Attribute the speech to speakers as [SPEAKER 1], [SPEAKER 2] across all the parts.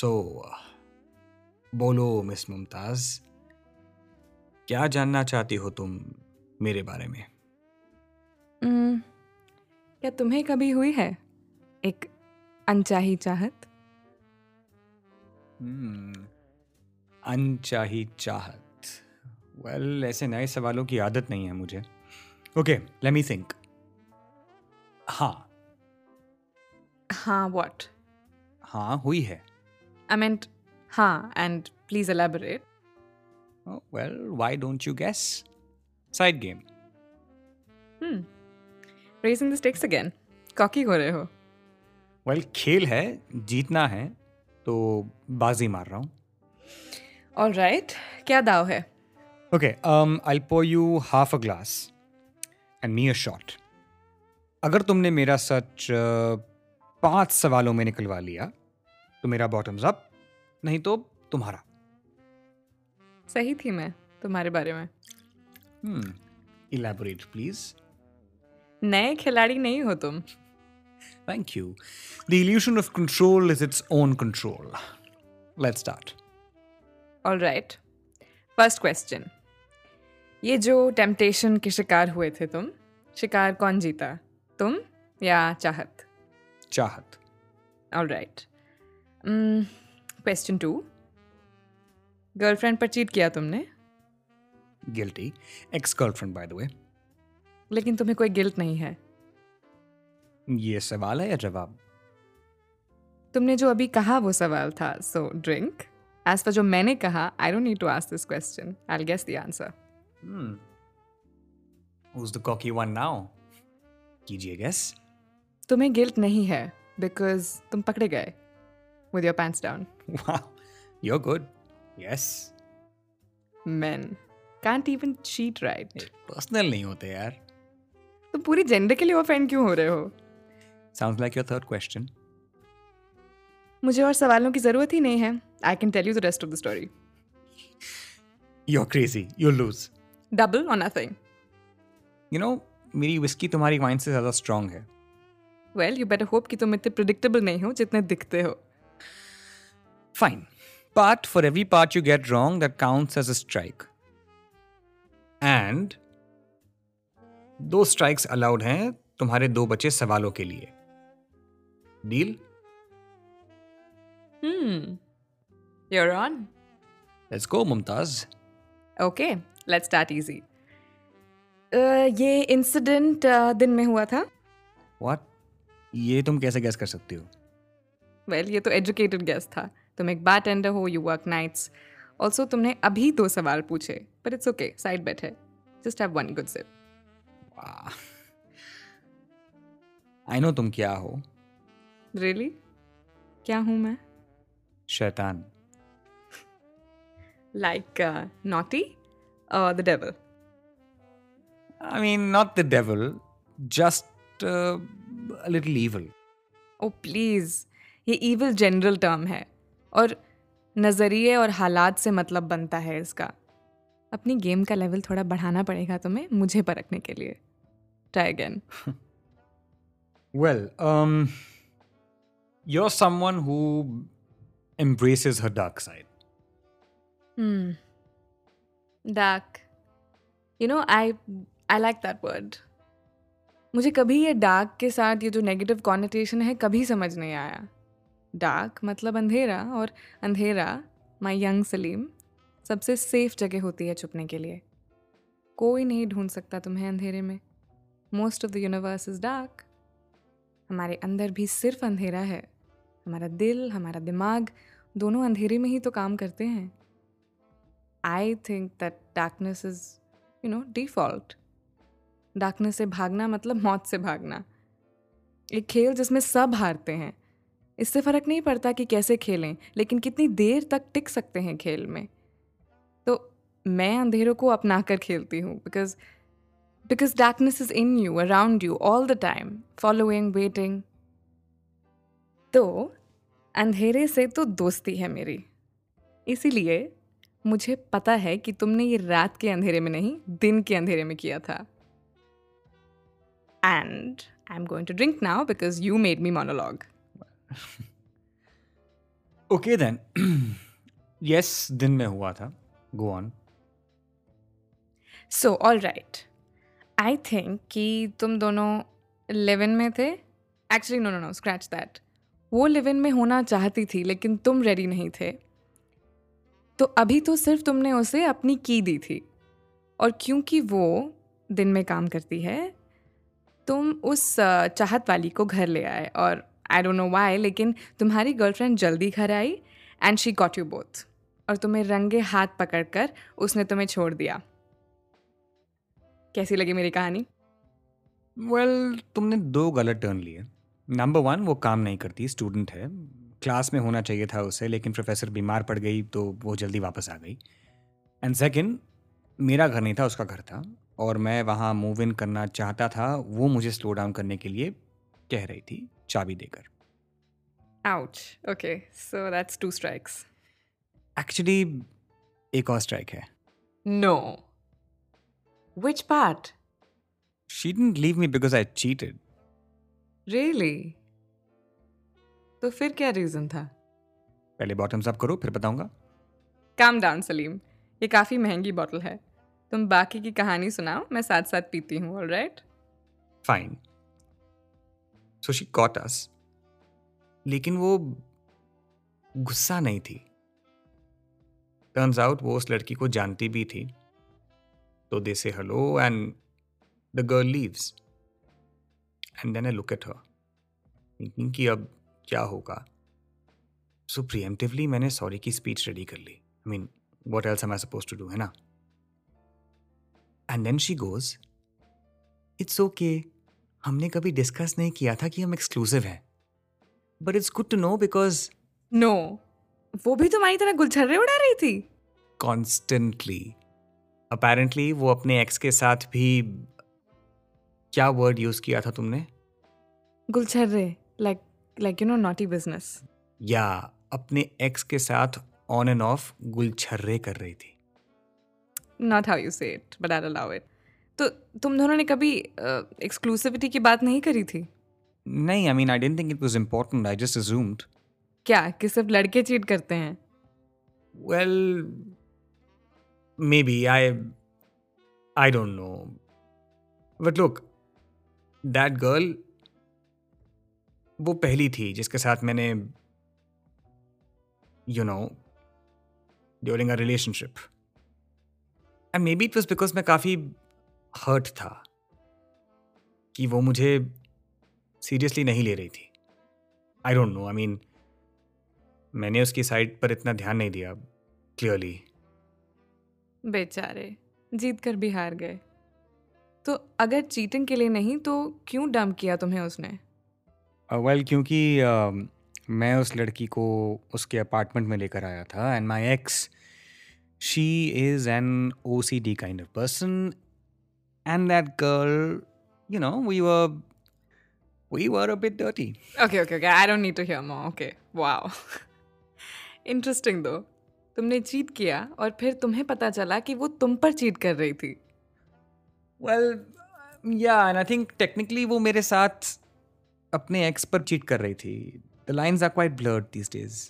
[SPEAKER 1] सो बोलो मिस मुमताज़ क्या जानना चाहती हो तुम मेरे बारे में?
[SPEAKER 2] Hmm, क्या तुम्हें कभी हुई है एक अनचाही चाहत?
[SPEAKER 1] Hmm, अनचाही चाहत? वेल well, ऐसे नए सवालों की आदत नहीं है मुझे। ओके लेट मी थिंक हाँ।
[SPEAKER 2] हाँ वॉट
[SPEAKER 1] हाँ हुई है।
[SPEAKER 2] आई meant हाँ and please elaborate
[SPEAKER 1] well why don't you guess side game
[SPEAKER 2] Hmm. Raising the stakes again cocky हो रहे हो.
[SPEAKER 1] वेल खेल है जीतना है तो बाजी मार रहा हूँ.
[SPEAKER 2] ऑल राइट क्या दाव है?
[SPEAKER 1] Okay, um, I'll pour you half a glass and me a shot. अगर तुमने मेरा सच uh, पाँच सवालों में निकलवा लिया तो मेरा बॉटम्स अप नहीं तो तुम्हारा।
[SPEAKER 2] सही थी मैं तुम्हारे बारे में।
[SPEAKER 1] hmm. इलेबोरेट प्लीज़
[SPEAKER 2] नए खिलाड़ी नहीं हो तुम।
[SPEAKER 1] Thank you the illusion of control is its own control let's start
[SPEAKER 2] all right first question ये जो टेम्पटेशन के शिकार हुए थे तुम शिकार कौन जीता? तुम या चाहत?
[SPEAKER 1] चाहत।
[SPEAKER 2] All right question two girlfriend पर चीट किया तुमने?
[SPEAKER 1] Guilty ex girlfriend by the way
[SPEAKER 2] लेकिन तुम्हें कोई गिल्ट नहीं है।
[SPEAKER 1] ये सवाल है या जवाब?
[SPEAKER 2] तुमने जो अभी कहा वो सवाल था सो ड्रिंक एज पर जो मैंने कहा I don't need to ask this question I guess the answer.
[SPEAKER 1] Who's the cocky one now? कीजिए guess.
[SPEAKER 2] तुम्हें गिल्ट नहीं है बिकॉज़ तुम पकड़े गए। With your pants down
[SPEAKER 1] Wow, you're good. Yes.
[SPEAKER 2] men. Can't even cheat right?
[SPEAKER 1] Personal नहीं होते यार.
[SPEAKER 2] तुम पूरी जेंडर के लिए ऑफेंड क्यों हो रहे हो?
[SPEAKER 1] Sounds like your third question.
[SPEAKER 2] मुझे और सवालों की ज़रूरत ही नहीं है. I can tell you the rest of the story
[SPEAKER 1] You're crazy you lose
[SPEAKER 2] double or nothing
[SPEAKER 1] You know, मेरी विस्की तुम्हारी वाइन से ज़्यादा स्ट्रांग है.
[SPEAKER 2] वेल यू बेटर होप कि तुम इतने प्रिडिक्टेबल नहीं हो जितने दिखते हो.
[SPEAKER 1] Fine. But for every part you get wrong, that counts as a strike. And दो strikes allowed हैं तुम्हारे दो बचे सवालों के लिए। Deal
[SPEAKER 2] hmm you're on.
[SPEAKER 1] Let's go Mumtaz
[SPEAKER 2] okay let's start easy ये इंसिडेंट दिन में हुआ था?
[SPEAKER 1] व्हाट ये तुम कैसे गैस कर सकती हो?
[SPEAKER 2] वेल ये तो एजुकेटेड गेस था। तुम एक बार टेंडर हो यू वर्क नाइट्स ऑल्सो तुमने अभी दो सवाल पूछे but it's okay side bet है. Just have one good sip
[SPEAKER 1] I know तुम क्या हो.
[SPEAKER 2] Really really? क्या हूँ मैं?
[SPEAKER 1] शैतान.
[SPEAKER 2] Like naughty the devil
[SPEAKER 1] I mean, not the devil, just uh, a little evil.
[SPEAKER 2] Oh please ये ईविल जनरल टर्म है. और नज़रिए और हालात से मतलब बनता है इसका। अपनी गेम का लेवल थोड़ा बढ़ाना पड़ेगा तुम्हें मुझे परखने के लिए। Try again
[SPEAKER 1] well um, you're someone who embraces her dark side.
[SPEAKER 2] Dark you know I I like that word मुझे कभी ये डार्क के साथ ये जो नेगेटिव कॉनिटेशन है कभी समझ नहीं आया। डार्क मतलब अंधेरा, और अंधेरा माई यंग सलीम सबसे सेफ़ जगह होती है छुपने के लिए। कोई नहीं ढूंढ सकता तुम्हें अंधेरे में। Most of the universe is dark हमारे अंदर भी सिर्फ़ अंधेरा है। हमारा दिल, हमारा दिमाग, दोनों अंधेरे में ही तो काम करते हैं। I think that darkness is you know default darkness से भागना मतलब मौत से भागना। एक खेल जिसमें सब हारते हैं। इससे फ़र्क नहीं पड़ता कि कैसे खेलें, लेकिन कितनी देर तक टिक सकते हैं खेल में। तो मैं अंधेरों को अपना कर खेलती हूँ because because darkness is in you around you all the time following waiting तो अंधेरे से तो दोस्ती है मेरी। इसीलिए मुझे पता है कि तुमने ये रात के अंधेरे में नहीं, दिन के अंधेरे में किया था। And I am going to drink now because you made me monologue
[SPEAKER 1] okay then yes दिन में हुआ था। Go on
[SPEAKER 2] so all right I think कि तुम दोनों लिव इन में थे। Actually no no no scratch that वो लिव इन में होना चाहती थी, लेकिन तुम रेडी नहीं थे। तो अभी तो सिर्फ़ तुमने उसे अपनी की दी थी। और क्योंकि वो दिन में काम करती है, तुम उस चाहत वाली को घर ले आए और आई डोंट नो वाई लेकिन तुम्हारी गर्लफ्रेंड जल्दी घर आई and she got you both और तुम्हें रंगे हाथ पकड़कर उसने तुम्हें छोड़ दिया। कैसी लगी मेरी कहानी?
[SPEAKER 1] वेल well, तुमने दो गलत टर्न लिए। नंबर वन वो काम नहीं करती स्टूडेंट है। क्लास में होना चाहिए था उसे लेकिन प्रोफेसर बीमार पड़ गई तो वो जल्दी वापस आ गई। एंड सेकेंड मेरा घर नहीं था उसका घर था। और मैं वहाँ मूव इन करना चाहता था वो मुझे स्लो डाउन करने के लिए कह रही थी चाबी देकर।
[SPEAKER 2] Ouch okay so that's two strikes
[SPEAKER 1] actually एक और स्ट्राइक है।
[SPEAKER 2] No which part
[SPEAKER 1] she didn't leave me because I cheated
[SPEAKER 2] really तो फिर क्या रीजन था?
[SPEAKER 1] पहले बॉटम्स अप करो फिर बताऊँगा।
[SPEAKER 2] काम डाउन सलीम ये काफ़ी महँगी बॉटल है। तुम बाकी की कहानी सुनाओ मैं साथ साथ पीती हूँ all right
[SPEAKER 1] fine so she caught us लेकिन वो गुस्सा नहीं थी। टर्न्स आउट वो उस लड़की को जानती भी थी। तो they say hello and the girl leaves and then I look at her thinking कि अब क्या होगा। सो प्रिएम्टिवली मैंने सॉरी की स्पीच रेडी कर ली। I mean what else am I suppose to do है ना? And then she goes it's okay हमने कभी डिस्कस नहीं किया था कि हम एक्सक्लूसिव हैं। But it's good to know because
[SPEAKER 2] no वो भी तुम्हारी तरह गुलछर्रे उड़ा रही थी?
[SPEAKER 1] कॉन्स्टेंटली अपेरेंटली वो अपने एक्स के साथ भी क्या वर्ड यूज़ किया था तुमने?
[SPEAKER 2] गुलछर्रे like like you know naughty business
[SPEAKER 1] या अपने एक्स के साथ ऑन एंड ऑफ़ गुलछर्रे कर रही थी।
[SPEAKER 2] Not how you say it but I allow it तो तुम दोनों ने कभी एक्सक्लूसिविटी uh, की बात नहीं करी थी?
[SPEAKER 1] नहीं I mean I don't think it was important I just assumed
[SPEAKER 2] क्या? कि सिर्फ़ लड़के चीट करते हैं?
[SPEAKER 1] Well, maybe. I I don't know. But look, that girl वो पहली थी जिसके साथ मैंने you know during a relationship and maybe it was because मैं काफ़ी हर्ट था कि वो मुझे सीरियसली नहीं ले रही थी। I don't know I mean मैंने उसकी साइड पर इतना ध्यान नहीं दिया क्लियरली
[SPEAKER 2] बेचारे जीत कर भी हार गए। तो अगर चीटिंग के लिए नहीं तो क्यों डंप किया तुम्हें उसने?
[SPEAKER 1] वेल uh, well, क्योंकि uh, मैं उस लड़की को उसके अपार्टमेंट में लेकर आया था and my ex she is an O C D kind of person and that girl you know we were we were a bit dirty
[SPEAKER 2] okay okay okay I don't need to hear more okay wow interesting though तुमने cheat किया और फिर तुम्हें पता चला कि वो तुम पर चीट कर रही थी।
[SPEAKER 1] वेल या एंड आई थिंक टेक्निकली वो मेरे साथ अपने एक्स पर चीट कर रही थी। The lines are quite blurred these days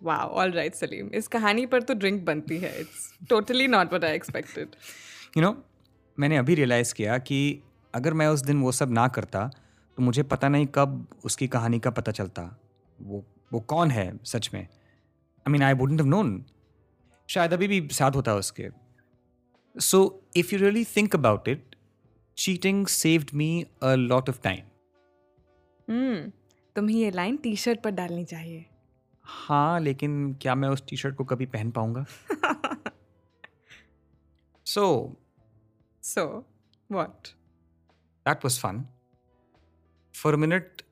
[SPEAKER 2] wow all right Salim इस कहानी पर तो ड्रिंक बनती है. It's totally not what I expected
[SPEAKER 1] you know मैंने अभी रियलाइज़ किया कि अगर मैं उस दिन वो सब ना करता तो मुझे पता नहीं कब उसकी कहानी का पता चलता। वो वो कौन है सच में? I mean I wouldn't have known शायद अभी भी साथ होता उसके। So if you really think about it cheating saved me a lot of time
[SPEAKER 2] hmm तुम्हें ये लाइन टी शर्ट पर डालनी चाहिए।
[SPEAKER 1] हाँ लेकिन क्या मैं उस टी शर्ट को कभी पहन पाऊँगा? So
[SPEAKER 2] so what
[SPEAKER 1] that was fun for minute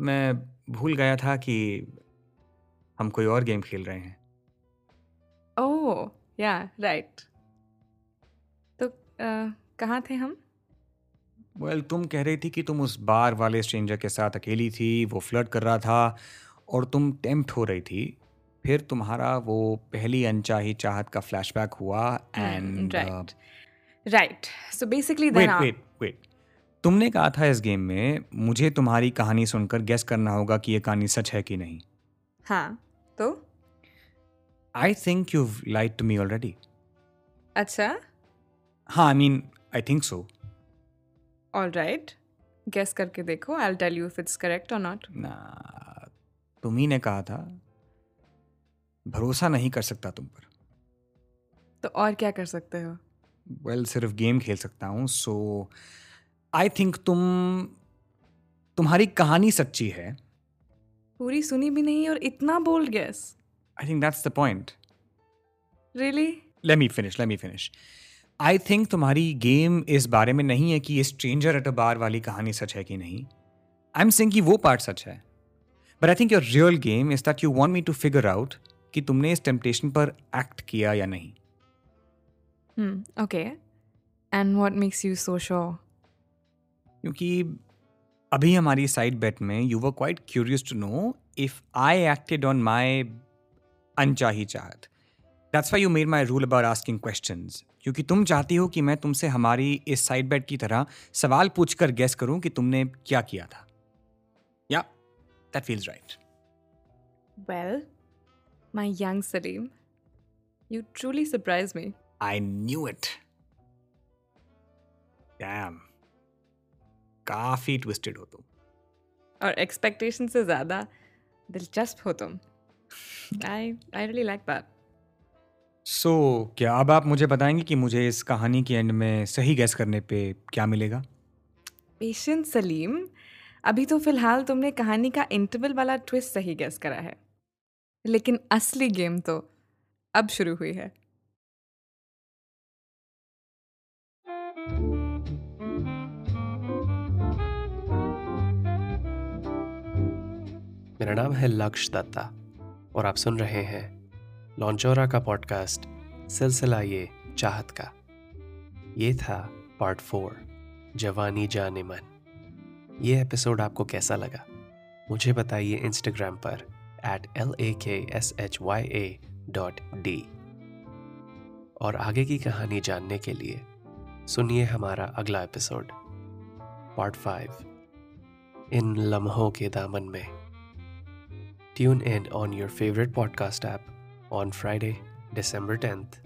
[SPEAKER 1] मैं भूल गया था कि हम कोई और गेम खेल रहे हैं।
[SPEAKER 2] ओह या राइट तो अ, कहाँ थे हम?
[SPEAKER 1] वेल well, तुम कह रही थी कि तुम उस बार वाले स्ट्रेंजर के साथ अकेली थी वो फ्लर्ट कर रहा था और तुम टेम्प्ट हो रही थी। फिर तुम्हारा वो पहली अनचाही चाहत का फ्लैशबैक हुआ and
[SPEAKER 2] right right so basically
[SPEAKER 1] wait wait wait तुमने कहा था इस गेम में मुझे तुम्हारी कहानी सुनकर गेस करना होगा कि ये कहानी सच है कि नहीं।
[SPEAKER 2] हाँ तो?
[SPEAKER 1] I think you've lied to me already.
[SPEAKER 2] अच्छा?
[SPEAKER 1] हाँ I mean I think so
[SPEAKER 2] all right guess करके देखो I tell you if it's correct और नॉट
[SPEAKER 1] ना तुम ही ने कहा था भरोसा नहीं कर सकता तुम पर।
[SPEAKER 2] तो और क्या कर सकते हो?
[SPEAKER 1] वेल well, सिर्फ़ गेम खेल सकता हूँ सो आई थिंक तुम तुम्हारी कहानी सच्ची है।
[SPEAKER 2] पूरी सुनी भी नहीं और इतना bold guess
[SPEAKER 1] I think that's the point
[SPEAKER 2] really
[SPEAKER 1] let me finish let me finish I think तुम्हारी गेम इस बारे में नहीं है कि ये स्ट्रेंजर एट अ बार वाली कहानी सच है कि नहीं। आई एम सिंग कि वो पार्ट सच है। But I think your real game is that you want me to figure out कि तुमने इस टेम्पटेशन पर एक्ट किया या नहीं।
[SPEAKER 2] हम्म okay and what makes you so sure
[SPEAKER 1] क्योंकि अभी हमारी साइड बेट में you were quite curious to know if I acted on my अनचाही चाहत that's why you made my rule about asking question क्योंकि तुम चाहती हो कि मैं तुमसे हमारी इस साइड बेट की तरह सवाल पूछकर गेस करूँ कि तुमने क्या किया था। या that feels right
[SPEAKER 2] well my young Salim you truly surprise me
[SPEAKER 1] I knew it damn काफ़ी ट्विस्टेड हो तुम।
[SPEAKER 2] और एक्सपेक्टेशन से ज़्यादा दिलचस्प हो तुम। I I really like that
[SPEAKER 1] so so, क्या अब आप मुझे बताएँगे कि मुझे इस कहानी के एंड में सही गैस करने पे क्या मिलेगा?
[SPEAKER 2] पेशेंट सलीम अभी तो फ़िलहाल तुमने कहानी का इंटरवल वाला ट्विस्ट सही गैस करा है। लेकिन असली गेम तो अब शुरू हुई है।
[SPEAKER 3] मेरा नाम है लक्ष्य दत्ता और आप सुन रहे हैं लॉन्चोरा का पॉडकास्ट, सिलसिला ये चाहत का। ये था पार्ट फोर, जवानी जाने मन। ये एपिसोड आपको कैसा लगा? मुझे बताइए इंस्टाग्राम पर at L A K S H Y A dot D और आगे की कहानी जानने के लिए, सुनिए हमारा अगला एपिसोड, पार्ट फाइव, इन लम्हों के दामन में। Tune in on your favorite podcast app on Friday, December 10th.